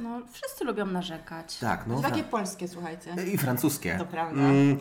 No, wszyscy lubią narzekać. Tak, no. Takie fra- polskie, słuchajcie. I francuskie. To prawda. Mm,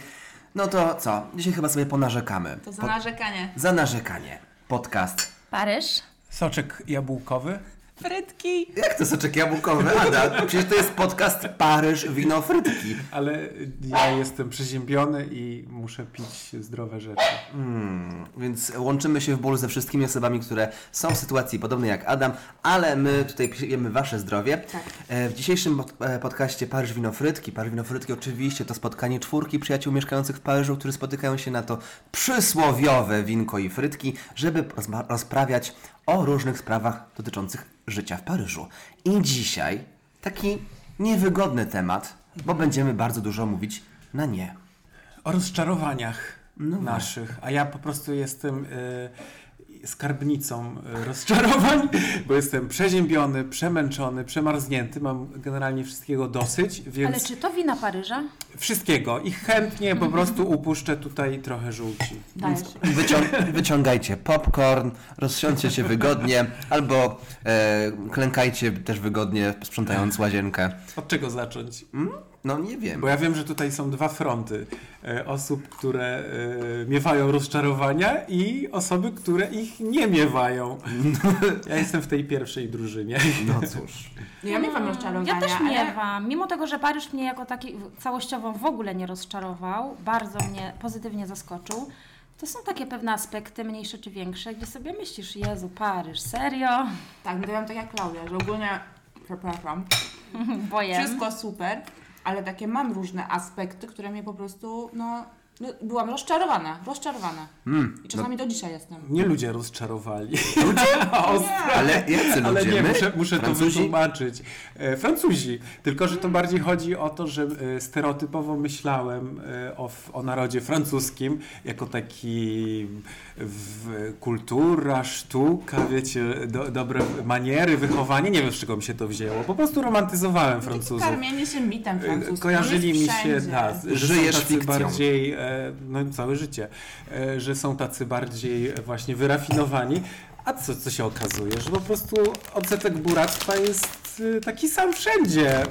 no to co? Dzisiaj chyba sobie ponarzekamy. To za Po- narzekanie. za narzekanie. Podcast. Paryż? Soczek jabłkowy. Frytki. Jak to soczek jabłkowy? Ada, przecież to jest podcast Paryż, wino, frytki. Ale ja jestem przeziębiony i muszę pić zdrowe rzeczy. Mm, więc łączymy się w bólu ze wszystkimi osobami, które są w sytuacji podobnej jak Adam, ale my tutaj pijemy Wasze zdrowie. Tak. E, W dzisiejszym e, podcaście Paryż Wino Frytki. Paryż Wino Frytki oczywiście to spotkanie czwórki przyjaciół mieszkających w Paryżu, którzy spotykają się na to przysłowiowe winko i frytki, żeby rozprawiać o różnych sprawach dotyczących życia w Paryżu. I dzisiaj taki niewygodny temat, bo będziemy bardzo dużo mówić na nie. O rozczarowaniach No naszych. A ja po prostu jestem y, skarbnicą y, rozczarowań, bo jestem przeziębiony, przemęczony, przemarznięty. Mam generalnie wszystkiego dosyć, więc Ale czy to wina Paryża? wszystkiego. I chętnie po prostu upuszczę tutaj trochę żółci. Wycią- wyciągajcie popcorn, rozsiądźcie się wygodnie, albo e, klękajcie też wygodnie, sprzątając łazienkę. Od czego zacząć? No nie wiem. Bo ja wiem, że tutaj są dwa fronty. E, osób, które e, miewają rozczarowania i osoby, które ich nie miewają. Ja jestem w tej pierwszej drużynie. No cóż. No ja miewam Mm, rozczarowania, Ja też ale... miewam. Mimo tego, że Paryż mnie jako taki całościowo w ogóle nie rozczarował, bardzo mnie pozytywnie zaskoczył, to są takie pewne aspekty, mniejsze czy większe, gdzie sobie myślisz, Jezu, Paryż, serio? Tak, mam tak jak Klaudia, że ogólnie, przepraszam, Boję. wszystko super, ale takie mam różne aspekty, które mnie po prostu, no, no byłam rozczarowana, rozczarowana. Mm, I czasami do dzisiaj jestem. Nie ludzie rozczarowali. ale jacy ludzie? Ale nie, My? muszę, muszę to Francuzi? wytłumaczyć. E, Francuzi. Tylko, że to bardziej chodzi o to, że e, stereotypowo myślałem e, o, o narodzie francuskim jako taki w, kultura, sztuka, wiecie, do, dobre maniery, wychowanie. Nie wiem, z czego mi się to wzięło. Po prostu romantyzowałem Francuzów. Karmienie się mitem E, francuskim. Kojarzyli mi się, tak, że Żyjesz są tacy fikcją. bardziej, e, no całe życie, e, że są tacy bardziej e, właśnie wyrafinowani. A co, co się okazuje? Że po prostu odsetek buractwa jest e, taki sam wszędzie. E,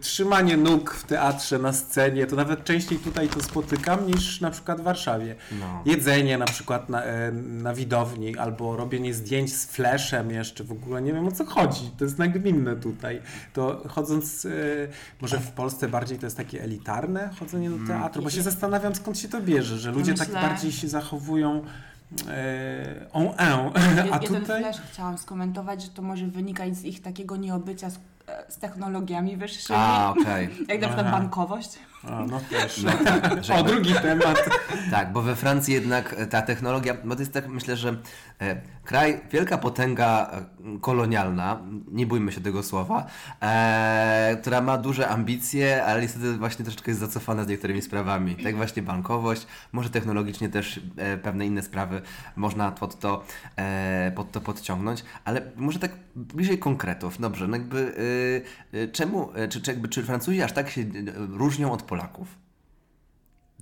Trzymanie nóg w teatrze, na scenie, to nawet częściej tutaj to spotykam niż na przykład w Warszawie. No. Jedzenie na przykład na, e, na widowni, albo robienie zdjęć z flashem jeszcze, w ogóle nie wiem o co chodzi. To jest nagminne tutaj. To chodząc, e, może w Polsce bardziej to jest takie elitarne chodzenie do teatru, bo się zastanawiam skąd się to bierze, że ludzie tak myślę- bardziej się zachowują on en, a ja tutaj... flash chciałam skomentować, że to może wynikać z ich takiego nieobycia z, e, z technologiami wyższymi. A, okej. Jak na przykład Aha. bankowość. A, no też. No że O, drugi temat. Tak, bo we Francji jednak e, ta technologia, bo to jest tak, myślę, że e, kraj, wielka potęga e, kolonialna, nie bójmy się tego słowa, e, która ma duże ambicje, ale niestety właśnie troszeczkę jest zacofana z niektórymi sprawami. Tak właśnie bankowość, może technologicznie też e, pewne inne sprawy można pod to, e, pod to podciągnąć, ale może tak bliżej konkretów. Dobrze, no jakby czemu, czy, czy, jakby, czy Francuzi aż tak się różnią od Polaków?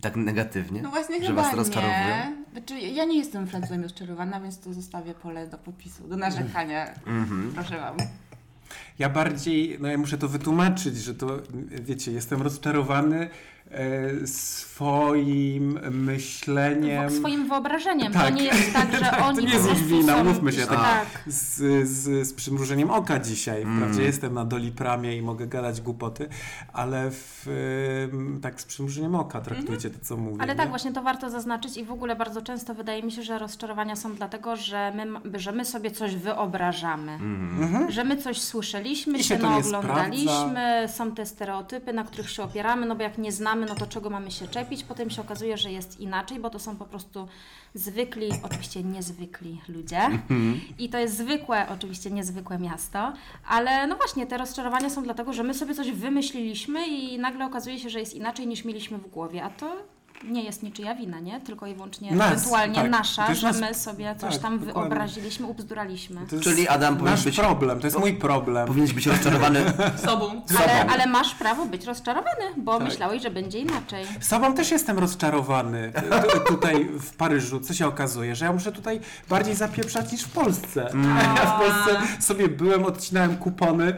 Tak negatywnie? No właśnie że chyba was rozczarowują? nie. Znaczy, ja nie jestem Francuzem rozczarowana, więc to zostawię pole do popisu, do narzekania. Mhm. Proszę wam. Ja bardziej, no ja muszę to wytłumaczyć, że to, wiecie, jestem rozczarowany e, swoim myśleniem. Swoim wyobrażeniem. To Tak. nie jest tak, że oni To nie jest ich wina, są... mówmy się, tak. tak. Z, z, z przymrużeniem oka dzisiaj. Mm. Wprawdzie jestem na dolipramie i mogę gadać głupoty, ale w, tak z przymrużeniem oka traktujcie to, co mówię. Ale nie? tak, właśnie to warto zaznaczyć i w ogóle bardzo często wydaje mi się, że rozczarowania są dlatego, że my, że my sobie coś wyobrażamy. Mhm. Że my coś słyszeliśmy, I się to nie naoglądaliśmy, są te stereotypy, na których się opieramy, no bo jak nie znamy, no to czego mamy się czepić? Potem się okazuje, że jest inaczej, bo to są po prostu zwykli, oczywiście niezwykli ludzie. I to jest zwykłe, oczywiście niezwykłe miasto, ale no właśnie, te rozczarowania są dlatego, że my sobie coś wymyśliliśmy i nagle okazuje się, że jest inaczej niż mieliśmy w głowie, a to nie jest niczyja wina, nie? Tylko i wyłącznie Nas, ewentualnie tak. nasza, że nas- my sobie coś tak, tam dokładnie. wyobraziliśmy, ubzduraliśmy. To jest Czyli Adam powinien być- problem, to jest mój problem. Powinieneś być rozczarowany. Sobą. Ale, sobą. ale masz prawo być rozczarowany, bo Tak. myślałeś, że będzie inaczej. Sobą też jestem rozczarowany Tu- tutaj w Paryżu. Co się okazuje, że ja muszę tutaj bardziej zapieprzać niż w Polsce. Ja w Polsce sobie byłem, odcinałem kupony,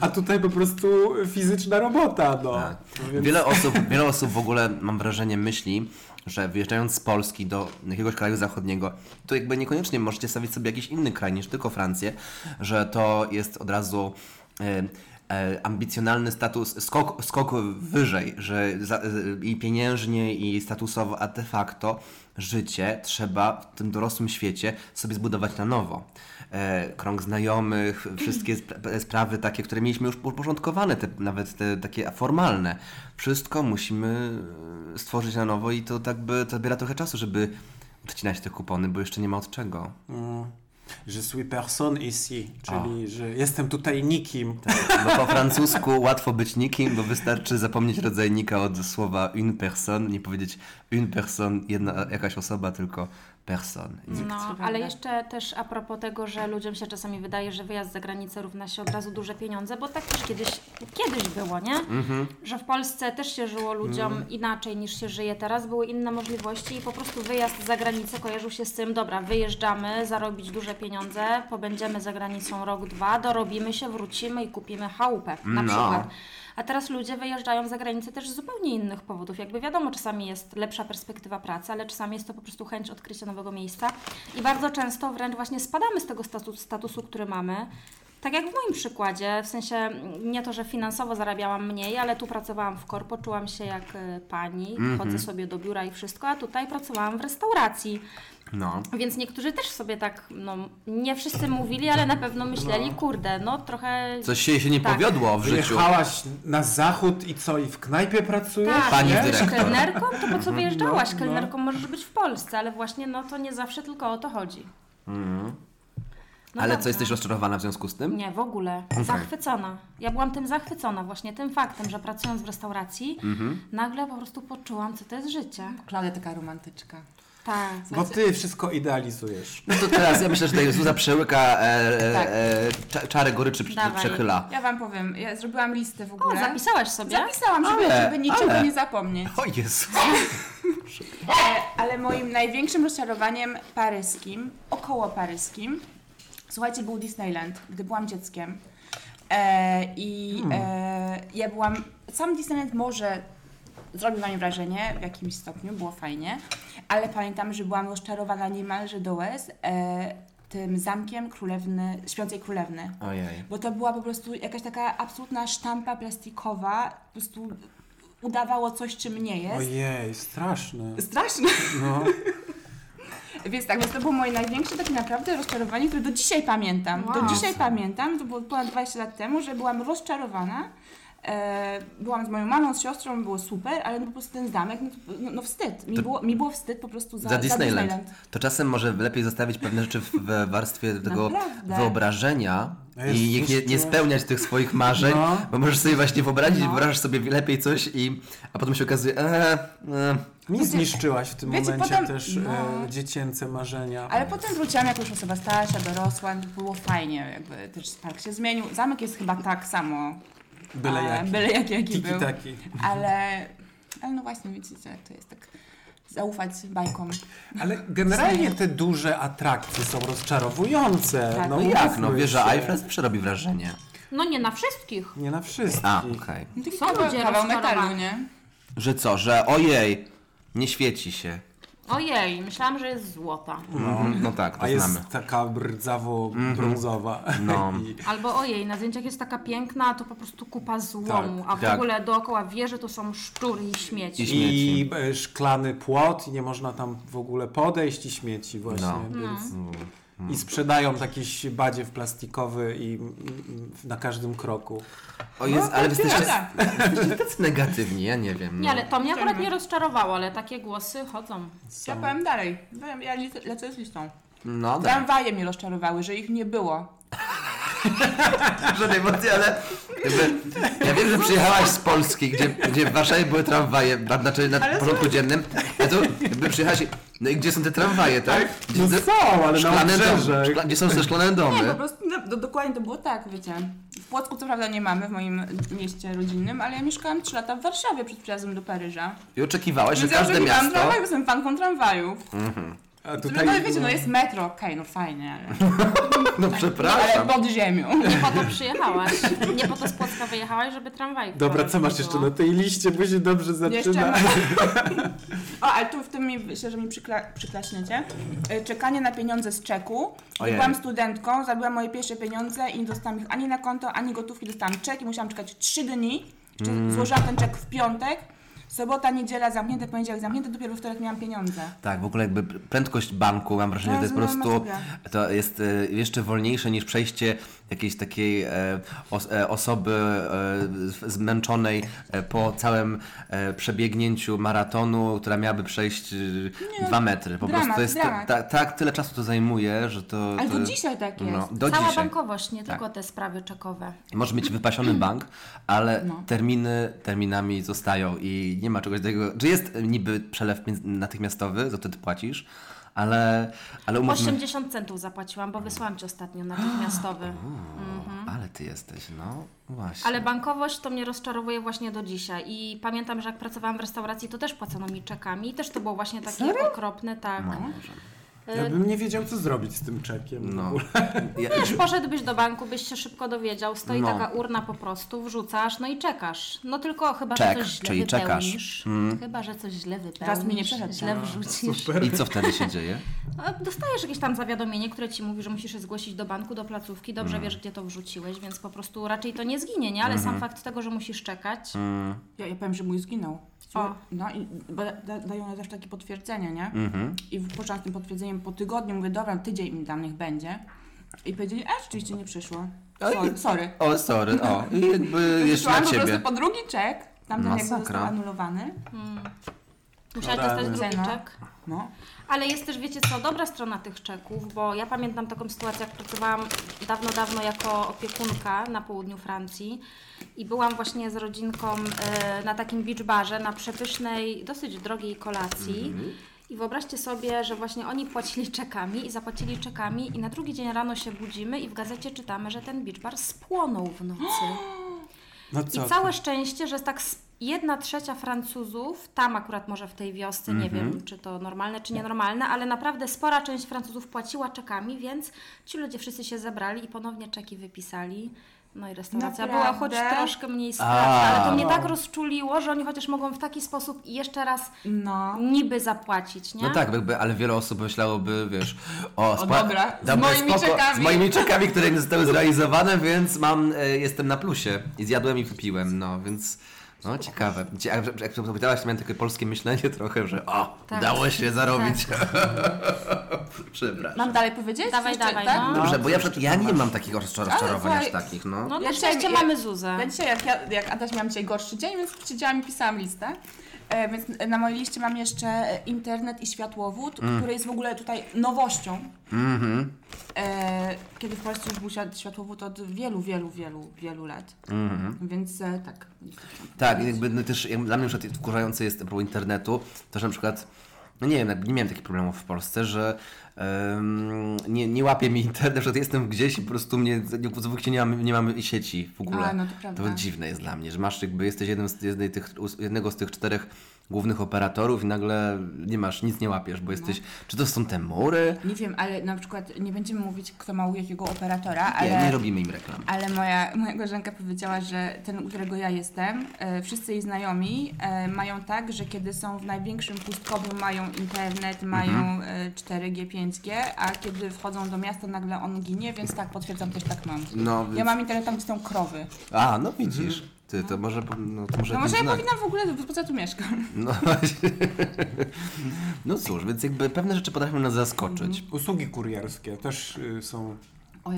a tutaj po prostu fizyczna robota. No. Tak. No Więc... Wiele osób, wiele osób w ogóle, mam wrażenie, myśli, że wyjeżdżając z Polski do jakiegoś kraju zachodniego, to jakby niekoniecznie możecie stawić sobie jakiś inny kraj niż tylko Francję, że to jest od razu e, ambicjonalny status, skok, skok wyżej, że za, e, i pieniężnie, i statusowo, a de facto życie trzeba w tym dorosłym świecie sobie zbudować na nowo. E, krąg znajomych, wszystkie spra- sprawy takie, które mieliśmy już uporządkowane, te, nawet te takie formalne. Wszystko musimy e, stworzyć na nowo i to tak by to zabiera trochę czasu, żeby odcinać te kupony, bo jeszcze nie ma od czego. Mm. Je suis personne ici, czyli że jestem tutaj nikim. Bo po francusku łatwo być nikim, bo wystarczy zapomnieć rodzajnika od słowa une personne, nie powiedzieć une personne, jedna jakaś osoba, tylko personne. No, ale jeszcze też a propos tego, że ludziom się czasami wydaje, że wyjazd za granicę równa się od razu duże pieniądze, bo tak też kiedyś, kiedyś było, nie? Że w Polsce też się żyło ludziom inaczej niż się żyje teraz, były inne możliwości i po prostu wyjazd za granicę kojarzył się z tym, dobra, wyjeżdżamy, zarobić duże pieniądze, pobędziemy za granicą rok, dwa, dorobimy się, wrócimy i kupimy chałupę na No. przykład. A teraz ludzie wyjeżdżają za granicę też z zupełnie innych powodów. Jakby wiadomo, czasami jest lepsza perspektywa pracy, ale czasami jest to po prostu chęć odkrycia nowego miejsca. I bardzo często wręcz właśnie spadamy z tego statusu, statusu który mamy. Tak jak w moim przykładzie, w sensie mm, nie to, że finansowo zarabiałam mniej, ale tu pracowałam w korpo, czułam się jak y, pani, chodzę sobie do biura i wszystko, a tutaj pracowałam w restauracji. No. Więc niektórzy też sobie tak, no nie wszyscy mówili, ale na pewno myśleli, kurde, no trochę... Coś się, się nie Tak. powiodło w życiu. Wyjechałaś na zachód i co, i w knajpie pracujesz? Tak, Pani jesteś dyrektor. kelnerką, to po co wyjeżdżałaś? no. Kelnerką możesz być w Polsce, ale właśnie no to nie zawsze tylko o to chodzi. No Ale dobra. co, jesteś rozczarowana w związku z tym? Nie, w ogóle. Zachwycona. Ja byłam tym zachwycona, właśnie tym faktem, że pracując w restauracji, Mhm. nagle po prostu poczułam, co to jest życie. Klaudia taka romantyczka. Tak. Bo ty wszystko idealizujesz. No to teraz ja myślę, że tutaj Zuza przełyka e, e, Tak. e, cza- czary goryczy Dawaj. przechyla. Ja wam powiem, ja zrobiłam listę w O, ogóle. zapisałaś sobie? Zapisałam, żeby, Ale, żeby niczego ale. nie zapomnieć. O Jezu. E, ale moim największym rozczarowaniem paryskim, około paryskim, słuchajcie, był Disneyland, gdy byłam dzieckiem. E, I e, ja byłam. Sam Disneyland może zrobił na mnie wrażenie w jakimś stopniu, było fajnie, ale pamiętam, że byłam rozczarowana niemalże do łez e, tym zamkiem królewny, śpiącej królewny. Ojej. Bo to była po prostu jakaś taka absolutna sztampa plastikowa, po prostu udawało coś, czym nie jest. Ojej, straszne. Straszne. No. Więc tak, więc to było moje największe takie naprawdę rozczarowanie, które do dzisiaj pamiętam. Wow. Do dzisiaj pamiętam, to było ponad 20 lat temu, że byłam rozczarowana. E, byłam z moją mamą, z siostrą, było super, ale no po prostu ten zamek, no, to- no, no wstyd. Mi, To- było, mi było wstyd po prostu za, Za Disneyland. Disneyland. To czasem może lepiej zostawić pewne rzeczy w w warstwie tego Naprawdę. wyobrażenia i nie, nie coś- spełniać tych swoich marzeń, No. bo możesz sobie właśnie wyobrazić, No. wyobrażasz sobie lepiej coś i a potem się okazuje, e, e, Mi zniszczyłaś w tym wiecie, momencie potem- też no. e, dziecięce marzenia. Ale potem wróciłam jako już osoba starsza, dorosła, było fajnie, jakby też park się zmienił. Zamek jest chyba tak samo. Byle a, jaki. Byle jaki, jaki był. Tiki taki. Ale, ale no właśnie, widzicie, to jest tak zaufać bajkom. Ale generalnie te duże atrakcje są rozczarowujące. Tak. no jak, umówmy no wieża. Eiffel zawsze robi wrażenie. No nie na wszystkich. Nie na wszystkich. A, okej. No taki Są ludzie kawał metalu, nie? Że co, że ojej, nie świeci się. Ojej, myślałam, że jest złota. No, no tak, to A jest znamy. taka brdzawo-brązowa. No. I Albo ojej, na zdjęciach jest taka piękna, to po prostu kupa złomu, a w tak. ogóle dookoła wieży to są szczury i śmieci. I śmieci. I szklany płot i nie można tam w ogóle podejść i śmieci właśnie, No. więc... I sprzedają jakiś badziew plastikowy i na każdym kroku. O jest, ale wy jesteście, tak. jesteście tacy negatywni, ja nie wiem. Nie, no. ale to mnie akurat nie rozczarowało, ale takie głosy chodzą. Ja powiem dalej. Ja lecę z listą. No tak. Tramwaje mnie rozczarowały, że ich nie było. Żadnej emocji, ale jakby, ja wiem, że przyjechałaś z Polski, gdzie, gdzie w Warszawie były tramwaje, na- znaczy na porządku dziennym, a tu jakby przyjechałaś no i gdzie są te tramwaje, tak? Gdzie No są, ale na szklane domy, obrzeżach. szkla, gdzie są te szklane Nie, po domy? prostu no, do, dokładnie to było tak, wiecie. W Płocku co prawda nie mamy, w moim mieście rodzinnym, ale ja mieszkałam 3 lata w Warszawie przed przyjazdem do Paryża. I oczekiwałaś, że Więc ja każde miasto... tramwaju, jestem fanką tramwajów. A No, tutaj... no wiecie, no jest metro, okej, no fajnie, ale, No ale przepraszam. pod ziemią. Nie po to przyjechałaś. Nie po to z Płocka wyjechałaś, żeby tramwaj Dobra, co masz jeszcze na tej liście, bo się dobrze zaczyna. O, ale tu w tym mi, myślę, że mi przykla, przyklaśniecie. Y, Czekanie na pieniądze z czeku. Ojej. Byłam studentką, zabiłam moje pierwsze pieniądze i nie dostałam ich ani na konto, ani gotówki. Dostałam czek i musiałam czekać 3 dni. Mm. Złożyłam ten czek w piątek. Sobota, niedziela zamknięte, poniedziałek zamknięte, dopiero we wtorek miałam pieniądze. Tak, w ogóle jakby prędkość banku, mam wrażenie, No, to jest po no, prostu, to jest e, jeszcze wolniejsze niż przejście jakiejś takiej e, os, e, osoby e, zmęczonej e, po całym e, przebiegnięciu maratonu, która miałaby przejść e, dwa metry. Po dramat, prostu to jest tak, tak tyle czasu to zajmuje, że to... Ale to do dzisiaj tak jest. No, do Cała dzisiaj. bankowość, nie tylko te sprawy czekowe. Możesz mieć wypasiony bank, ale No. terminy terminami zostają i nie ma czegoś takiego. Czy jest niby przelew natychmiastowy, za to ty płacisz, ale, ale umówmy... 80 centów zapłaciłam, bo wysłałam ci ostatnio natychmiastowy. Ale ty jesteś, no właśnie. Ale bankowość to mnie rozczarowuje właśnie do dzisiaj. I pamiętam, że jak pracowałam w restauracji, to też płacono mi czekami. I też to było właśnie takie okropne, tak. Ja bym nie wiedział, co zrobić z tym czekiem. w No. Ja, Wiesz, poszedłbyś do banku, byś się szybko dowiedział, stoi No. taka urna po prostu, wrzucasz, no i czekasz. No tylko chyba, Czek, że coś źle czyli czekasz. wypełnisz. Chyba, że coś źle wypełnisz, Raz mi nie przeszedł źle wrzucisz. I co wtedy się dzieje? A Dostajesz jakieś tam zawiadomienie, które ci mówi, że musisz je zgłosić do banku, do placówki. Dobrze Mm. wiesz, gdzie to wrzuciłeś, więc po prostu raczej to nie zginie, nie? Ale Mhm. sam fakt tego, że musisz czekać. Mm. Ja, ja powiem, że mój zginął. O. No i bo da, dają też takie potwierdzenie, nie? Mhm. I począłem z tym potwierdzeniem po tygodniu, mówię, dobra, tydzień mi danych będzie. I powiedzieli, a rzeczywiście nie przyszło. Sorry. sorry. O, sorry, o. I jakby jeszcze na po ciebie. prostu po drugi czek, tamten jakby został anulowany. Musiałeś rany. dostać drugi Cena. czek. No. Ale jest też, wiecie co, dobra strona tych czeków, bo ja pamiętam taką sytuację, jak pracowałam dawno, dawno jako opiekunka na południu Francji i byłam właśnie z rodzinką e, na takim beach barze, na przepysznej, dosyć drogiej kolacji. I wyobraźcie sobie, że właśnie oni płacili czekami i zapłacili czekami i na drugi dzień rano się budzimy i w gazecie czytamy, że ten beach bar spłonął w nocy. No I całe szczęście, że tak jedna trzecia Francuzów, tam akurat może w tej wiosce, nie Mhm. wiem czy to normalne czy nienormalne, ale naprawdę spora część Francuzów płaciła czekami, więc ci ludzie wszyscy się zebrali i ponownie czeki wypisali. No i restauracja była choć Naprawdę? troszkę mniej straszna, ale to mnie A. tak rozczuliło, że oni chociaż mogą w taki sposób jeszcze raz No. niby zapłacić, nie? No tak, jakby, ale wiele osób myślałoby, wiesz, o, O, dobra, z moimi czekami. z moimi czekami, które nie zostały zrealizowane, więc mam, e, jestem na plusie i zjadłem i wypiłem, no, więc, no, ciekawe. Cie- Jak, to powiedziałaś, to miałem takie polskie myślenie trochę, że o, Tak. udało się zarobić. Przepraszam. Mam dalej powiedzieć? Dawaj, Jeszcze, dawaj, tak? no. Dobrze, bo ja, ja nie mam takich rozczarowań aż takich, no. No ja- mamy Zuzę. Ja dzisiaj, jak, ja, jak Adaś miałam dzisiaj gorszy dzień, więc siedziałam i pisałam listę. E, więc na mojej liście mam jeszcze internet i światłowód, który jest w ogóle tutaj nowością. Mhm. E, kiedy w Polsce już był świat- światłowód od wielu, wielu, wielu, wielu lat. Mhm. Więc e, tak. Tak, jakby no też jak dla mnie przykład wkurzające jest propos internetu, to że na przykład, no nie wiem, jakby nie miałem takich problemów w Polsce, że em, nie, nie łapie mi internet, przykład jestem gdzieś i po prostu mnie, nie, nie, mamy, nie mamy sieci w ogóle. A, no to to dziwne jest dla mnie, że masz jakby, jesteś jednym z, jednej tych, jednego z tych czterech głównych operatorów i nagle nie masz, nic nie łapiesz, bo jesteś, czy to są te mury? Nie wiem, ale na przykład nie będziemy mówić, kto ma u jakiego operatora, Nie, ale... nie robimy im reklam. Ale moja, moja koleżanka powiedziała, że ten, u którego ja jestem, e, wszyscy jej znajomi e, mają tak, że kiedy są w największym pustkowiu mają internet, mają e, 4G, 5G, a kiedy wchodzą do miasta nagle on ginie, więc tak, potwierdzam, też tak mam. No, Ja więc- mam internet tam, gdzie są krowy. A, no widzisz, ty, to może, no, to może No może ja znak. powinnam w ogóle, po co ja tu mieszkam? No. No cóż, więc jakby pewne rzeczy potrafią nas zaskoczyć. Usługi kurierskie też y, są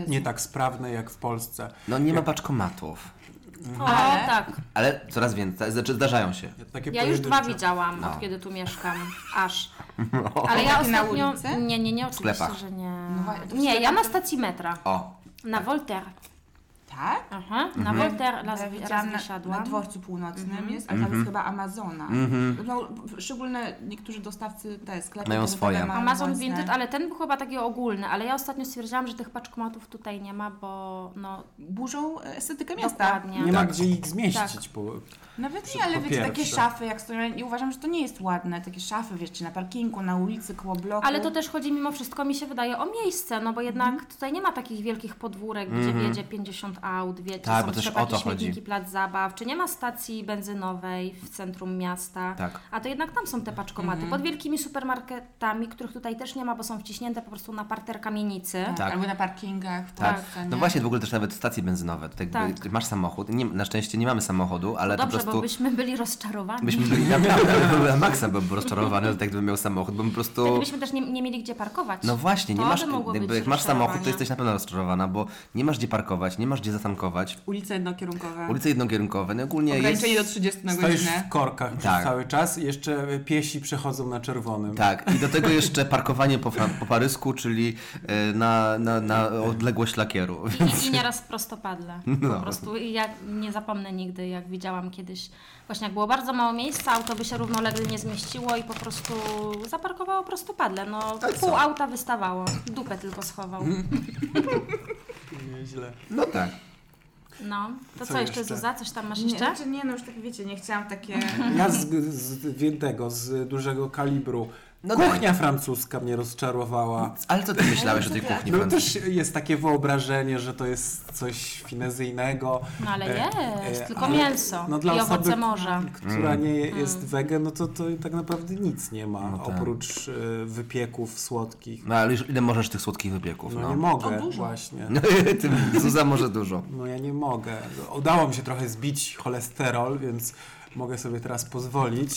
nie tak sprawne jak w Polsce. No nie ma paczkomatów, O, Ale- tak. ale coraz więcej, znaczy zdarzają się. Takie Ja już dwa pojedyncze. widziałam, No. od kiedy tu mieszkam. Aż. Ale ja Takie na ostatnio... ulicy? Nie, nie, nie, oczywiście, sklepach. że nie. No właśnie, to w Nie, ja sklepach na to- stacji metra. O, Na Voltaire. Tak? Aha, na Mhm. Voltaire Ja raz, widziałam raz na, na dworcu północnym Mhm. jest, ale tam jest chyba Amazona. No, szczególne niektórzy dostawcy, te sklepy Mają swoje. mają Amazon własne. Vinted, ale ten był chyba taki ogólny, ale ja ostatnio stwierdziłam, że tych paczkomatów tutaj nie ma, bo no Burzą estetykę miasta. dokładnie. Nie ma Tak. gdzie ich zmieścić. Bo... Nawet Że nie, ale po wiecie, takie szafy jak stoją, i uważam, że to nie jest ładne, takie szafy, wiecie, na parkingu, na ulicy, koło bloku. Ale to też chodzi mimo wszystko, mi się wydaje, o miejsce, no bo jednak Mhm. tutaj nie ma takich wielkich podwórek, gdzie wiedzie 50 aut, wiecie, Tak, są o to chodzi. śmietniki, plac zabaw, czy nie ma stacji benzynowej w centrum miasta. Tak. A to jednak tam są te paczkomaty, Mhm. pod wielkimi supermarketami, których tutaj też nie ma, bo są wciśnięte po prostu na parter kamienicy. Tak. Albo na parkingach Tak. Polsce, No nie? właśnie, w ogóle też nawet stacje benzynowe. Tak, Tak. Masz samochód. Nie, na szczęście nie mamy samochodu, ale Dobrze, po prostu. bo byśmy byli rozczarowani. Byśmy byli naprawdę, ale Maxa byłby rozczarowany, tak gdybym miał samochód, bo po prostu... Gdybyśmy też nie, nie mieli gdzie parkować. No właśnie, nie masz, jak masz samochód, to jesteś na pewno rozczarowana, bo nie masz gdzie parkować, nie masz gdzie zatankować, Ulice jednokierunkowe. ulice jednokierunkowe, no ogólnie jest... Ograniczenie do 30 na Stoisz godzinę. w korkach Tak. cały czas i jeszcze piesi przechodzą na czerwonym. Tak, i do tego jeszcze parkowanie po, po parysku, czyli e, na, na, na odległość lakieru. I, I nieraz prostopadle. No. Po prostu i ja nie zapomnę nigdy, jak widziałam kiedyś, właśnie jak było bardzo mało miejsca, auto by się równolegle nie zmieściło i po prostu zaparkowało prostopadle. No pół auta wystawało, dupę tylko schował. Nieźle. No tak. No, to co, Co jeszcze jeszcze? Zuza, coś tam masz Nie, jeszcze? znaczy nie, no już tak wiecie, nie chciałam takie... Ja z, z tego, z dużego kalibru. No Kuchnia francuska mnie rozczarowała. Ale co ty myślałeś o tej kuchni No francuskiej? też jest takie wyobrażenie, że to jest coś finezyjnego. No ale E, jest, e, tylko ale- mięso no dla i osoby, owoce morza. która nie jest wege, no to, to tak naprawdę nic nie ma, No tak. oprócz e, wypieków słodkich. No ale już ile możesz tych słodkich wypieków, No, no? nie mogę dużo. właśnie. No, ty, Zuza może dużo. No ja nie mogę. Udało mi się trochę zbić cholesterol, więc mogę sobie teraz pozwolić,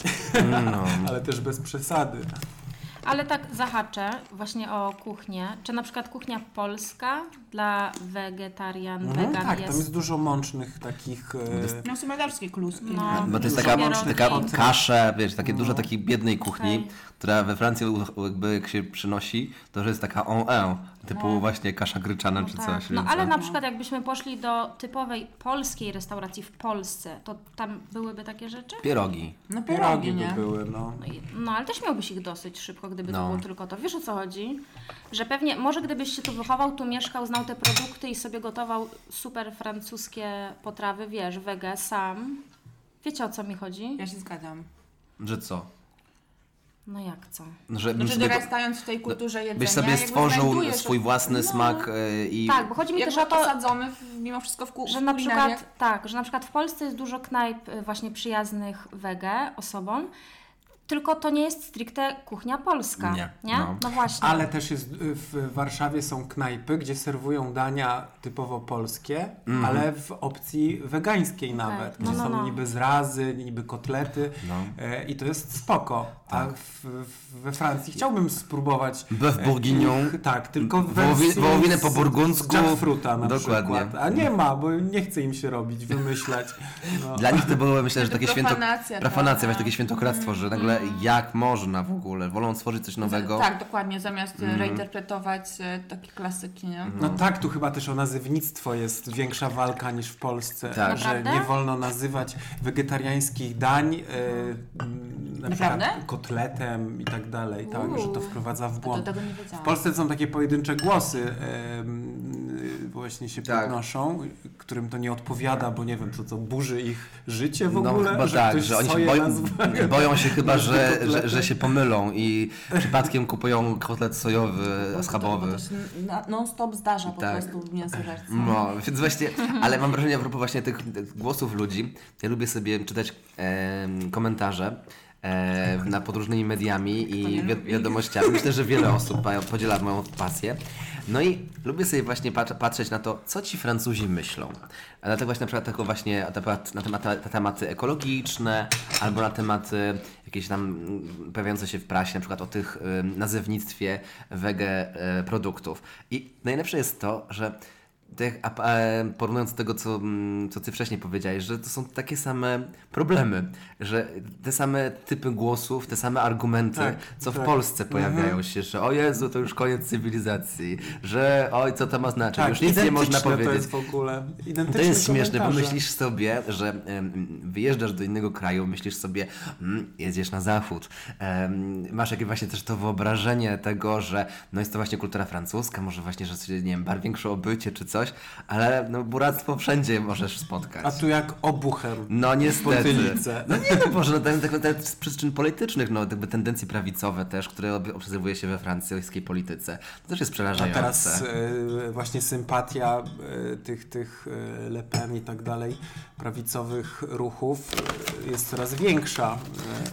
No. ale też bez przesady. Ale tak zahaczę właśnie o kuchnię. Czy na przykład kuchnia polska dla wegetarian, Mhm, wegan tak, jest... tam jest dużo mącznych takich... E, No są malarskie kluski. No. Bo to jest Dużo taka, taka kasze, wiesz, takie dużo No. takiej biednej kuchni, Okej. która we Francji jakby jak się przynosi, to że jest taka en, typu No. właśnie kasza gryczana No czy tak. coś. No więc- ale na przykład jakbyśmy poszli do typowej polskiej restauracji w Polsce, to tam byłyby takie rzeczy? Pierogi. No pierogi pierogi, by były, no. No, no ale też miałbyś ich dosyć szybko, gdyby to No. było tylko to. Wiesz o co chodzi? Że pewnie, może gdybyś się tu wychował, tu mieszkał, znał te produkty i sobie gotował super francuskie potrawy, wiesz, wege, sam. Wiecie o co mi chodzi? Ja się zgadzam. Że co? No jak co? Że Znaczy sobie, dorastając w tej kulturze jedzenia, byś sobie stworzył swój własny no, smak e, i... Tak, bo chodzi mi też o to, osadzony w, mimo wszystko w, ku, że w na kulinariach. przykład, tak, że na przykład w Polsce jest dużo knajp y, właśnie przyjaznych wege osobom, tylko to nie jest stricte kuchnia polska. Nie, Nie? no. No, właśnie. Ale też jest, y, w Warszawie są knajpy, gdzie serwują dania typowo polskie, Mhm. ale w opcji wegańskiej nawet. No, gdzie no, są no. niby zrazy, niby kotlety No. e, i to jest spoko. A Tak. w, w, we Francji chciałbym spróbować Beef e, bourguignon. ich- tak, tylko wołowinę po burgundzku. jackfruta na Dokładnie. przykład. A nie ma, bo nie chce im się robić, wymyślać. No. Dla nich to było, myślę, że takie święto... profanacja Profanacja, właśnie takie świętokradztwo, że nagle jak można w ogóle, wolą stworzyć coś nowego. Tak, dokładnie, zamiast mm. reinterpretować e, takie klasyki, nie? No tak, tu chyba też o nazywnictwo jest większa walka niż w Polsce, Tak. że Naprawdę? nie wolno nazywać wegetariańskich dań m, na Naprawdę? przykład kotletem i tak dalej, tak, że to wprowadza w To błąd. tego nie W. Polsce są takie pojedyncze głosy, właśnie się Tak. podnoszą, którym to nie odpowiada, bo nie wiem, co to burzy ich życie w No ogóle, chyba że tak, że oni się boją, boją się chyba, że, że, że się pomylą i przypadkiem kupują kotlet sojowy, schabowy. To, to się na- non-stop zdarza po Tak. prostu w mięsożerce. No, więc właśnie, ale mam wrażenie a propos właśnie tych, głosów ludzi, ja lubię sobie czytać em, komentarze e, na pod różnymi mediami i wi wiadomościami. Myślę, że wiele osób podziela moją pasję. No i lubię sobie właśnie pat patrzeć na to, co ci Francuzi myślą. A dlatego właśnie na przykład tylko właśnie na temat, na temat, na tematy ekologiczne, albo na tematy jakieś tam mm, pojawiające się w prasie, na przykład o tych ym, nazewnictwie wege e, produktów. I najlepsze jest to, że tak, a, porównując do tego, co, mm, co ty wcześniej powiedziałeś, że to są takie same problemy, że te same typy głosów, te same argumenty, Tak, co w tak. Polsce pojawiają się, że o Jezu, to już koniec cywilizacji, że oj, co to ma znaczyć, Tak, już nic nie można powiedzieć. To jest w ogóle To identyczne jest śmieszne, bo myślisz sobie, że em, wyjeżdżasz do innego kraju, myślisz sobie, mm, jedziesz na zachód. Em, masz jakieś właśnie też to wyobrażenie tego, że no jest to właśnie kultura francuska, może właśnie, że nie wiem, bar większe obycie czy coś, ale no buractwo wszędzie możesz spotkać. A tu jak obuchem. No niestety. No nie no Boże, no tak, tak, tak, z przyczyn politycznych, no jakby tendencje prawicowe też, które ob- obserwuje się we francuskiej polityce. To też jest A przerażające. teraz e, właśnie sympatia e, tych, tych e, Le Pen i tak dalej, prawicowych ruchów jest coraz większa.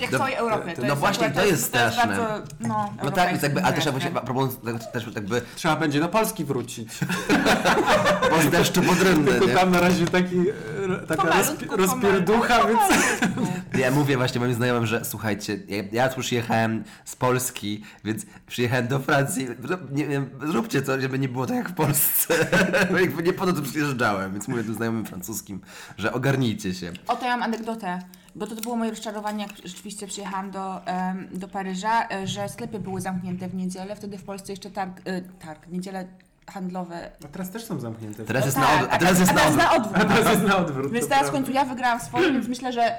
Jak w No, całej Europie. no właśnie, akurat- to jest straszne. bardzo, no, no tak, jakby, ale też europejskie właśnie, proponując tak- też jakby Trzeba będzie do Polski wrócić. po deszczu pod rynny, Tylko nie? tam na razie taki, e, taka rozpi- rozpierducha, więc... Ja mówię właśnie moim znajomym, że słuchajcie, ja, ja już jechałem z Polski, więc przyjechałem do Francji. Nie wiem, zróbcie to, żeby nie było tak jak w Polsce. Bo jakby nie po to tu przyjeżdżałem, więc mówię tym znajomym francuskim, że ogarnijcie się. O, to ja mam anegdotę, bo to, to było moje rozczarowanie, jak rzeczywiście przyjechałam do, do Paryża, e, że sklepy były zamknięte w niedzielę, wtedy w Polsce jeszcze targ, e, targ niedziele handlowe. A teraz też są zamknięte. Teraz jest No na tak, a teraz jest na odwrót. na odwrót. A teraz jest na odwrót. Więc teraz w końcu ja wygrałam swoje, więc myślę, że,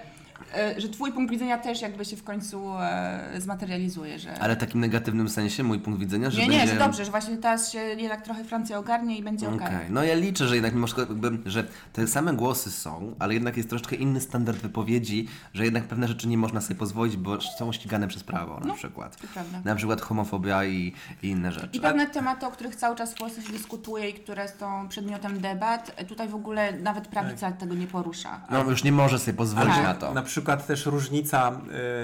że twój punkt widzenia też jakby się w końcu e, zmaterializuje, że... Ale w takim negatywnym sensie mój punkt widzenia, że nie, nie, będzie... że dobrze, że właśnie teraz się jednak trochę Francja ogarnie i będzie okej. Okej, no ja liczę, że jednak mimo wszystko jakby, że te same głosy są, ale jednak jest troszeczkę inny standard wypowiedzi, że jednak pewne rzeczy nie można sobie pozwolić, bo są ścigane przez prawo na przykład. to prawda. Na przykład homofobia i, i inne rzeczy. I pewne tematy, o których cały czas w Polsce się dyskutuje i które są przedmiotem debat, e, tutaj w ogóle nawet prawica tego nie porusza. No już nie może sobie pozwolić Tak. na to. Na przykład też różnica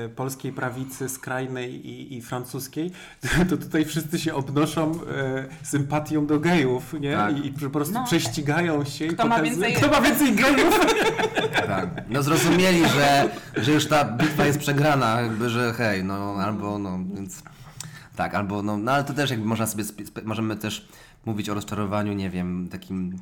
e, polskiej prawicy skrajnej i, i francuskiej, to tutaj wszyscy się obnoszą e, sympatią do gejów, nie? Tak. I, I po prostu No. prześcigają się. Kto i ma więcej- Kto ma więcej gejów? Tak. No zrozumieli, że, że już ta bitwa jest przegrana, jakby, że hej, no albo no, więc tak, albo no, no ale to też jakby można sobie, możemy też mówić o rozczarowaniu, nie wiem, takim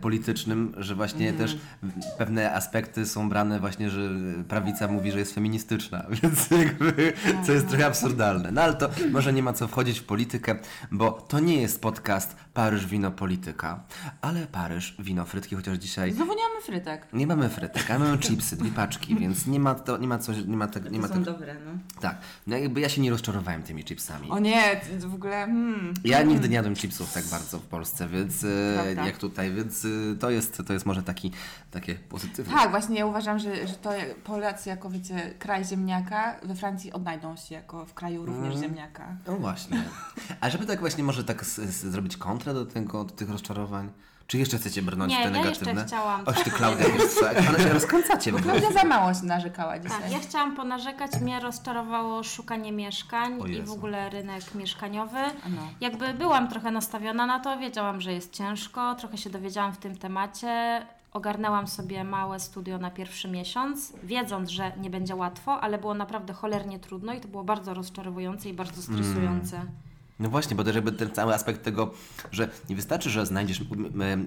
politycznym, że właśnie też w- pewne aspekty są brane właśnie, że prawica mówi, że jest feministyczna, więc jakby, co jest trochę absurdalne. No ale to może nie ma co wchodzić w politykę, bo to nie jest podcast Paryż wino polityka, ale Paryż wino frytki, chociaż dzisiaj Znowu nie mamy frytek. nie mamy frytek, ale mamy chipsy, dwie paczki, więc nie ma to, nie ma coś, nie ma tak, nie ma tak. dobre, no. Tak, no jakby ja się nie rozczarowałem tymi chipsami. O nie, to w ogóle... Hmm. Ja nigdy nie jadłem chipsów tak bardzo w Polsce, więc e, Prawda. jak tutaj, więc e, to jest, to jest może taki, takie pozytywne. Tak, właśnie ja uważam, że, że to Polacy jako, wiecie, kraj ziemniaka we Francji odnajdą się jako w kraju również Mm. ziemniaka. No właśnie. A żeby tak właśnie może tak s- s- zrobić kontrę do tego, do tych rozczarowań? Czy jeszcze chcecie brnąć Nie, te ja jeszcze negatywne? chciałam Oś ty Klaudia, wiesz co, ale się rozkręcacie w ogóle. Klaudia za mało się narzekała dzisiaj. Tak, ja chciałam ponarzekać, mnie rozczarowało szukanie mieszkań i w ogóle rynek mieszkaniowy. No. Jakby byłam trochę nastawiona na to, wiedziałam, że jest ciężko, trochę się dowiedziałam w tym temacie. Ogarnęłam sobie małe studio na pierwszy miesiąc, wiedząc, że nie będzie łatwo, ale było naprawdę cholernie trudno i to było bardzo rozczarowujące i bardzo stresujące. No właśnie, bo też jakby ten cały aspekt tego, że nie wystarczy, że znajdziesz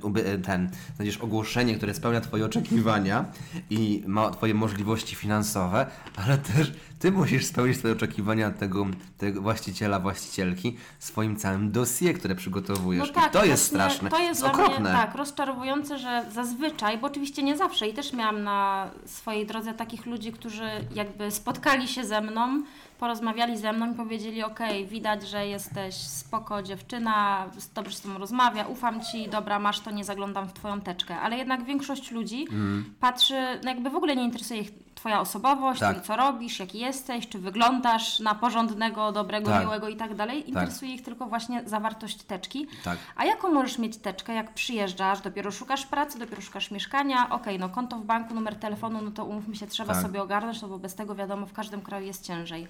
uby- ten, znajdziesz ogłoszenie, które spełnia Twoje oczekiwania i ma Twoje możliwości finansowe, ale też Ty musisz spełnić Twoje oczekiwania tego, tego właściciela, właścicielki swoim całym dossier, które przygotowujesz. I to jest No straszne. To jest okropne. mnie tak rozczarowujące, że zazwyczaj, bo oczywiście nie zawsze i też miałam na swojej drodze takich ludzi, którzy jakby spotkali się ze mną, porozmawiali ze mną i powiedzieli: OK, widać, że jesteś spoko dziewczyna, dobrze z tobą rozmawia, ufam ci, dobra, masz to, nie zaglądam w twoją teczkę. Ale jednak większość ludzi Mhm. patrzy, no jakby w ogóle nie interesuje ich twoja osobowość, Tak. co robisz, jaki jesteś, czy wyglądasz na porządnego, dobrego, Tak. miłego i tak dalej. Interesuje ich tylko właśnie zawartość teczki. Tak. A jaką możesz mieć teczkę, jak przyjeżdżasz, dopiero szukasz pracy, dopiero szukasz mieszkania, okej, no konto w banku, numer telefonu, no to umówmy się, trzeba Tak. sobie ogarnąć, no bo bez tego wiadomo, w każdym kraju jest ciężej.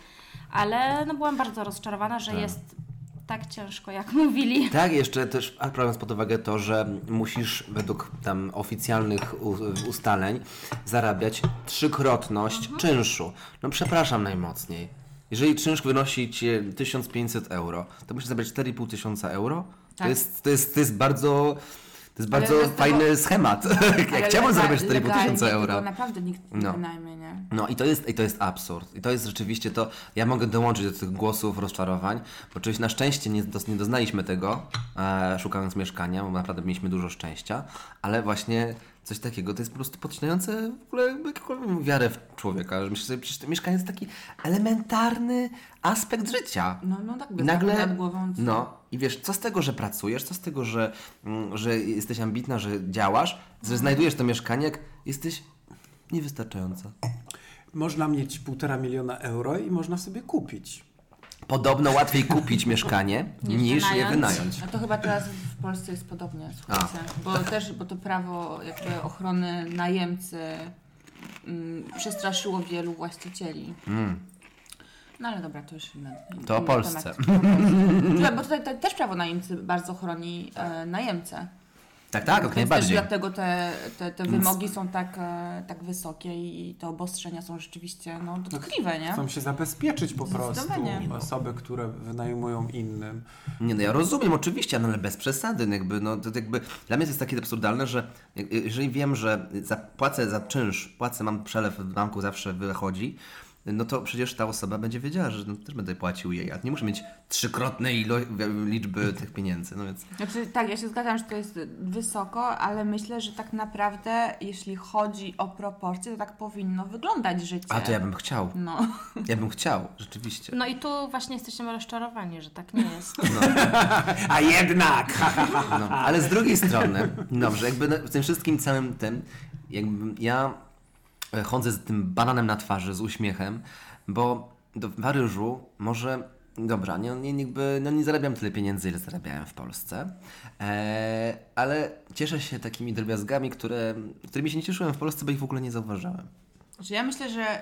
Ale no byłam bardzo rozczarowana, że Tak. jest tak ciężko, jak mówili. Tak, jeszcze też a biorąc pod uwagę to, że musisz według tam oficjalnych ustaleń zarabiać trzykrotność Mhm. czynszu. No przepraszam najmocniej. Jeżeli czynsz wynosi Cię 1500 euro, to musisz zabrać 4,5 tysiąca euro? To, Tak. jest, to, jest, to jest bardzo... To jest bardzo bez tego- fajny schemat. Jak chciałbym zarabiać 4,5 legalnie tysiąca euro. naprawdę nikt nie No. wynajmie, nie? No i to, jest, i to jest absurd. I to jest rzeczywiście to, ja mogę dołączyć do tych głosów rozczarowań, bo oczywiście na szczęście nie, dos, nie doznaliśmy tego, e, szukając mieszkania, bo naprawdę mieliśmy dużo szczęścia, ale właśnie coś takiego to jest po prostu podcinające w ogóle jakąkolwiek wiarę w człowieka. Że myślę sobie, przecież to mieszkanie jest taki elementarny aspekt życia. No, no tak, bez nagle, nad głową. no i wiesz, co z tego, że pracujesz, co z tego, że, mm, że jesteś ambitna, że działasz, że znajdujesz to mieszkanie, jak jesteś niewystarczająca. Można mieć półtora miliona euro i można sobie kupić. Podobno łatwiej kupić mieszkanie Niż niż je wynająć. No to chyba teraz w Polsce jest podobnie, słuchajcie. Bo też, bo to prawo jakby ochrony najemcy mm, przestraszyło wielu właścicieli. No ale dobra, to już inny, Mm. To o Polsce. temat. Bo tutaj, tutaj też prawo najemcy bardzo chroni e, najemcę. Tak, tak, jak najbardziej. też dlatego te, te, te wymogi są tak, e, tak wysokie i te obostrzenia są rzeczywiście no, dotkliwe, nie? Chcą się zabezpieczyć po prostu osoby, które wynajmują innym. Nie, no ja rozumiem oczywiście, no ale bez przesady. no Jakby, no, to jakby, dla mnie to jest takie absurdalne, że jeżeli wiem, że zapłacę za czynsz, płacę, mam przelew w banku, zawsze wychodzi, no to przecież ta osoba będzie wiedziała, że no, też będę płacił jej, a nie muszę mieć trzykrotnej ilo- liczby tych pieniędzy, no więc... Znaczy, tak, ja się zgadzam, że to jest wysoko, ale myślę, że tak naprawdę, jeśli chodzi o proporcje, to tak powinno wyglądać życie. A to ja bym chciał, No. ja bym chciał, rzeczywiście. No i tu właśnie jesteśmy rozczarowani, że tak nie jest. A jednak! No, ale z drugiej strony, dobrze, jakby w tym wszystkim całym tym, jakby ja chodzę z tym bananem na twarzy, z uśmiechem, bo do, Paryżu może, dobra, nie, nie, jakby, no nie zarabiam tyle pieniędzy, ile zarabiałem w Polsce, e, ale cieszę się takimi drobiazgami, które, którymi się nie cieszyłem w Polsce, bo ich w ogóle nie zauważałem. Że ja myślę, że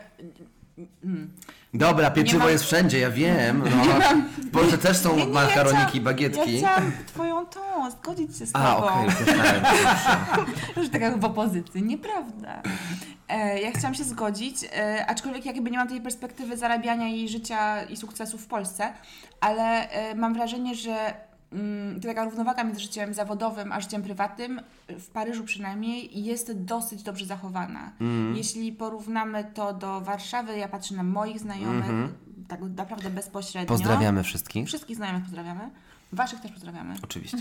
mm, Dobra, pieczywo mam- jest wszędzie, ja wiem. No, w Polsce też są Nie, nie, ja makaroniki, chciałam- bagietki. Ja chciałam twoją tą, zgodzić się z A, tobą. okej, przepraszam. Że tak jak w opozycji. Nieprawda. E, ja chciałam się zgodzić, e, aczkolwiek jakby nie mam tej perspektywy zarabiania i życia i sukcesu w Polsce, ale e, mam wrażenie, że to taka równowaga między życiem zawodowym a życiem prywatnym, w Paryżu przynajmniej, jest dosyć dobrze zachowana. Jeśli porównamy to do Warszawy, ja patrzę na moich znajomych, tak naprawdę bezpośrednio. Pozdrawiamy wszystkich. Wszystkich znajomych pozdrawiamy. Waszych też pozdrawiamy. Oczywiście.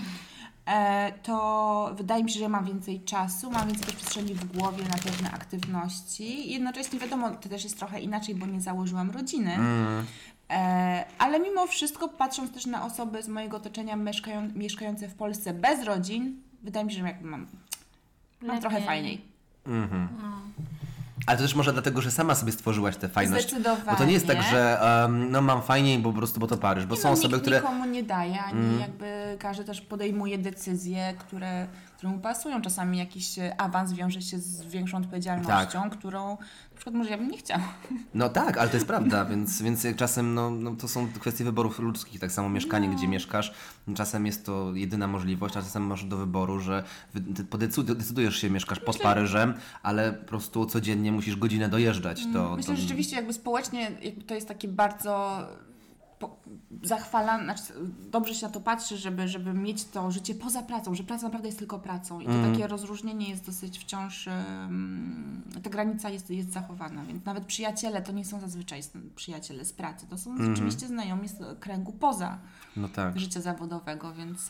E, to wydaje mi się, że mam więcej czasu, mam więcej też przestrzeni w głowie na pewne aktywności. Jednocześnie wiadomo, to też jest trochę inaczej, bo nie założyłam rodziny. E, ale mimo wszystko, patrząc też na osoby z mojego otoczenia mieszkają, mieszkające w Polsce bez rodzin, wydaje mi się, że jakby mam, mam trochę fajniej. Ale to też może dlatego, że sama sobie stworzyłaś tę fajność. Zdecydowanie. Bo to nie jest tak, że um, no mam fajniej, bo po prostu, bo to Paryż. Bo Nie są no, osoby, nikt które... nikomu nie daje, ani jakby każdy też podejmuje decyzje, które, które mu pasują. Czasami jakiś e, awans wiąże się z większą odpowiedzialnością, Tak. którą na przykład może ja bym nie chciała. No tak, ale to jest prawda, więc, więc czasem no, no, to są kwestie wyborów ludzkich. Tak samo mieszkanie, No. gdzie mieszkasz, czasem jest to jedyna możliwość, a czasem masz do wyboru, że decydujesz się, mieszkasz pod Paryżem, ale po prostu codziennie musisz godzinę dojeżdżać. To, Myślę, to... że rzeczywiście jakby społecznie jakby to jest takie bardzo po, zachwalane, znaczy dobrze się na to patrzy, żeby, żeby mieć to życie poza pracą, że praca naprawdę jest tylko pracą i to takie rozróżnienie jest dosyć wciąż, um, ta granica jest, jest zachowana, więc nawet przyjaciele to nie są zazwyczaj przyjaciele z pracy, to są rzeczywiście znajomi z kręgu poza No tak. życia zawodowego, więc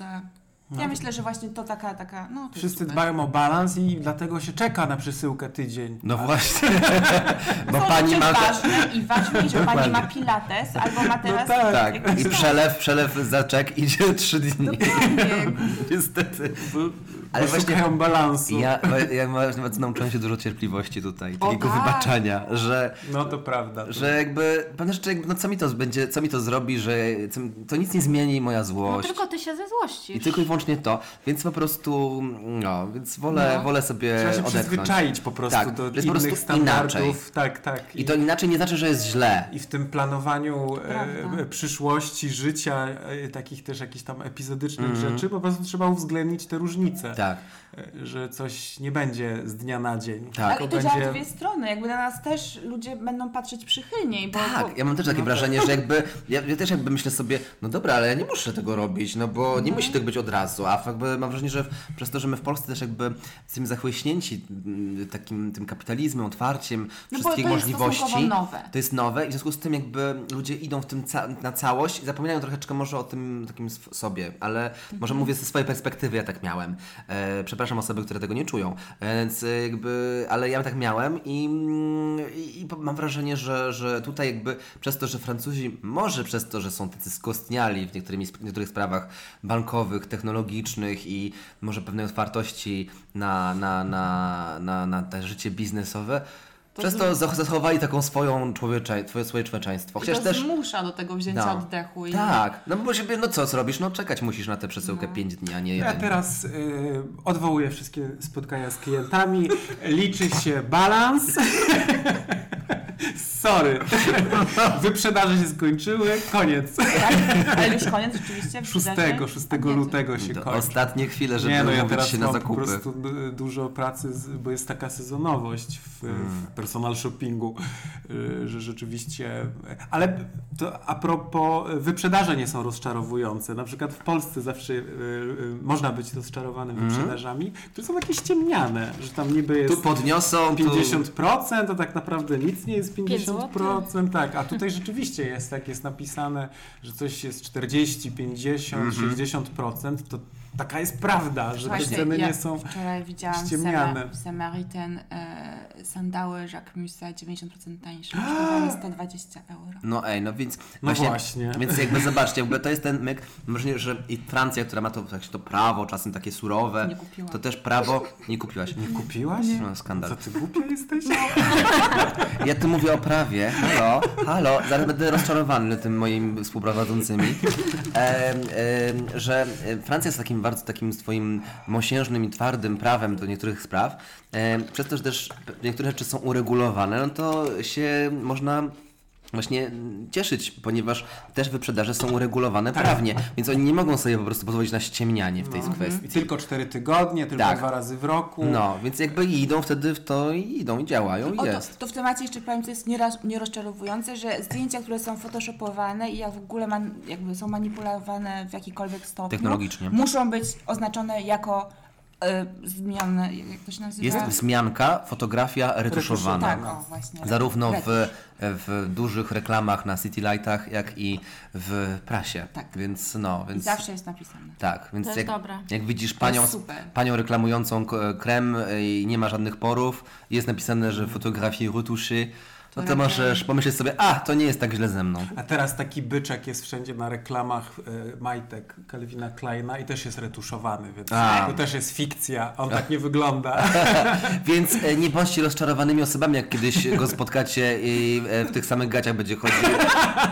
e, ja myślę, że właśnie to taka, taka no to Wszyscy dbają o balans i dlatego się czeka na przesyłkę tydzień. No właśnie. Bo pani ma... ważne i ważniej, że pani Dokładnie. ma pilates albo ma teraz tak. Tak, jakąś i tam- przelew, przelew za czek idzie trzy dni. Nie, Niestety. Ale właśnie balansu. ja, ja nawet nauczyłem się dużo cierpliwości tutaj, O takiego tak. wybaczania, że No to prawda. że jakby, pewne rzeczy, jakby, no co mi to będzie, co mi to zrobi, że to nic nie zmieni moja No złość. tylko ty się ze złości. I tylko i wyłącznie to, więc po prostu, no, więc wolę, No. wolę sobie Trzeba się odetchnąć. przyzwyczaić po prostu Tak, do po innych prostu standardów. inaczej. Tak, tak. I to inaczej nie znaczy, że jest źle. I w tym planowaniu e, przyszłości, życia, e, takich też jakichś tam epizodycznych Mhm. rzeczy, po prostu trzeba uwzględnić te różnice. Tak. Że coś nie będzie z dnia na dzień. Tak. Ale to działa w dwie strony, jakby na nas też ludzie będą patrzeć przychylniej, bo... Tak, bo... ja mam też takie No wrażenie, że jakby, ja, ja też jakby myślę sobie, no dobra, ale ja nie muszę tego robić, no bo nie musi tak być od razu, a jakby mam wrażenie, że przez to, że my w Polsce też jakby jesteśmy zachłyśnięci mm, takim tym kapitalizmem, otwarciem, No bo wszystkich to jest możliwości. nowe. To jest nowe i w związku z tym jakby ludzie idą w tym ca- na całość i zapominają troszeczkę może o tym takim sobie, ale może mówię ze swojej perspektywy, ja tak miałem. E, przepraszam osoby, które tego nie czują, więc e, jakby, ale ja tak miałem i, mm, i, i mam wrażenie, że, że tutaj jakby przez to, że Francuzi, może przez to, że są tacy skostniali w sp- niektórych sprawach bankowych, technologicznych i może pewnej otwartości na, na, na, na, na te życie biznesowe, przez to zach- zachowali taką swoją człowiecze, swoje, swoje człowieczeństwo. I Chociaż to też... zmusza do tego wzięcia No. oddechu. I... Tak, no bo siebie, no co zrobisz? No czekać musisz na tę przesyłkę 5 dni, a nie Ja jeden. teraz y, odwołuję wszystkie spotkania z klientami. Liczy się balans. Sorry. Wyprzedaże się skończyły. Koniec. Tak? Ale już koniec rzeczywiście? 6, wydarzy? 6 A nie, lutego się kończy. ostatnie chwile, żeby Nie, no ja teraz się na mam po zakupy. prostu du- dużo pracy, bo jest taka sezonowość w, Mm. w personal shoppingu, y, że rzeczywiście... Ale to a propos, wyprzedaże nie są rozczarowujące. Na przykład w Polsce zawsze y, y, można być rozczarowanym wyprzedażami, które są takie ściemniane, że tam niby jest... Tu podniosą, tu... 50%, to tak naprawdę nic nie jest Pięć 50%, tak, a tutaj rzeczywiście jest, jak jest napisane, że coś jest 40, 50, Mhm. 60%, to taka jest prawda, że te Właśnie, ceny ja nie są Wczoraj widziałam ściemniane. Sama, Samaritan e, sandały Jacques Musa 90% tańsze. Kosztowały 120 euro. No ej, no więc No właśnie. Więc jakby zobaczcie, jakby to jest ten myk, wrażenie, że i Francja, która ma to, tak, to prawo, czasem takie surowe, Nie kupiłam. to też prawo, nie kupiłaś. Nie kupiłaś? No skandal. Co ty głupia jesteś? Ja tu mówię o prawie, halo, halo, zaraz będę rozczarowany tym moimi współprowadzącymi, em, em, że e, Francja jest takim bardzo takim swoim mosiężnym i twardym prawem do niektórych spraw, em, przez to, że też niektóre rzeczy są uregulowane, no to się można właśnie cieszyć, ponieważ też wyprzedaże są uregulowane Tak. prawnie, więc oni nie mogą sobie po prostu pozwolić na ściemnianie w tej kwestii. I tylko 4 tygodnie, tylko Tak. dwa razy w roku. No, więc jakby idą wtedy w to i idą i działają i O, to, jest. to w temacie jeszcze powiem, co jest nierozczarowujące, że zdjęcia, które są photoshopowane i jak w ogóle man, jakby są manipulowane w jakikolwiek stopniu, Technologicznie. muszą być oznaczone jako e, jak to się nazywa? Jest wzmianka, fotografia retuszowana. Tak, o, właśnie. Zarówno w, w dużych reklamach na City Lightach, jak i w prasie. Tak. Więc no, I więc zawsze jest napisane. tak, więc To jest jak, jak widzisz panią, panią reklamującą krem i nie ma żadnych porów, jest napisane, że fotografii no to Która możesz pomyśleć sobie, a to nie jest tak źle ze mną. A teraz taki byczek jest wszędzie na reklamach e, majtek Calvina Kleina i też jest retuszowany, więc A. to też jest fikcja. On tak nie wygląda. Więc e, nie bądźcie rozczarowanymi osobami, jak kiedyś go spotkacie i e, w tych samych gaciach będzie chodził.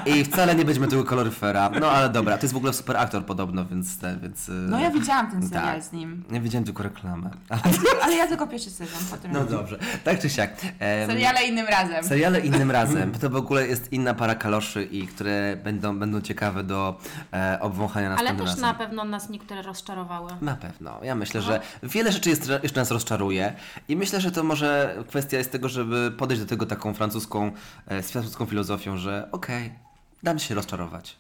I wcale nie będziemy tego kaloryfera. No ale dobra, to jest w ogóle super aktor podobno, więc... Te, więc No ja widziałam ten serial tak. z nim. Nie widziałem tylko reklamę. Ale, Ale ja tylko pierwszy sezon, potem no dobrze, tak czy siak. Em, seriale innym razem. Seriale innym razem. To w ogóle jest inna para kaloszy i które będą, będą ciekawe do e, obwąchania Ale następnym też razem. na pewno nas niektóre rozczarowały. Na pewno. Ja myślę, że wiele rzeczy jest, jeszcze nas rozczaruje i myślę, że to może kwestia jest tego, żeby podejść do tego taką francuską, e, z francuską filozofią, że okej, dam się rozczarować.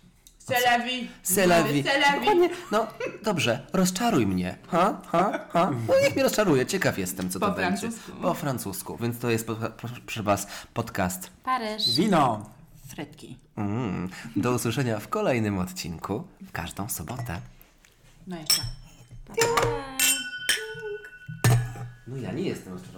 C'est la vie. Selawi. Dokładnie. No dobrze, rozczaruj mnie. Ha, ha, ha. No niech mnie rozczaruje. Ciekaw jestem, co Po to będzie. francusku. Po francusku. Więc to jest, po- proszę proszę Was, podcast. Paryż. Wino. Frytki. Mm. Do usłyszenia w kolejnym odcinku w każdą sobotę. No jeszcze. No ja nie jestem rozczarowany.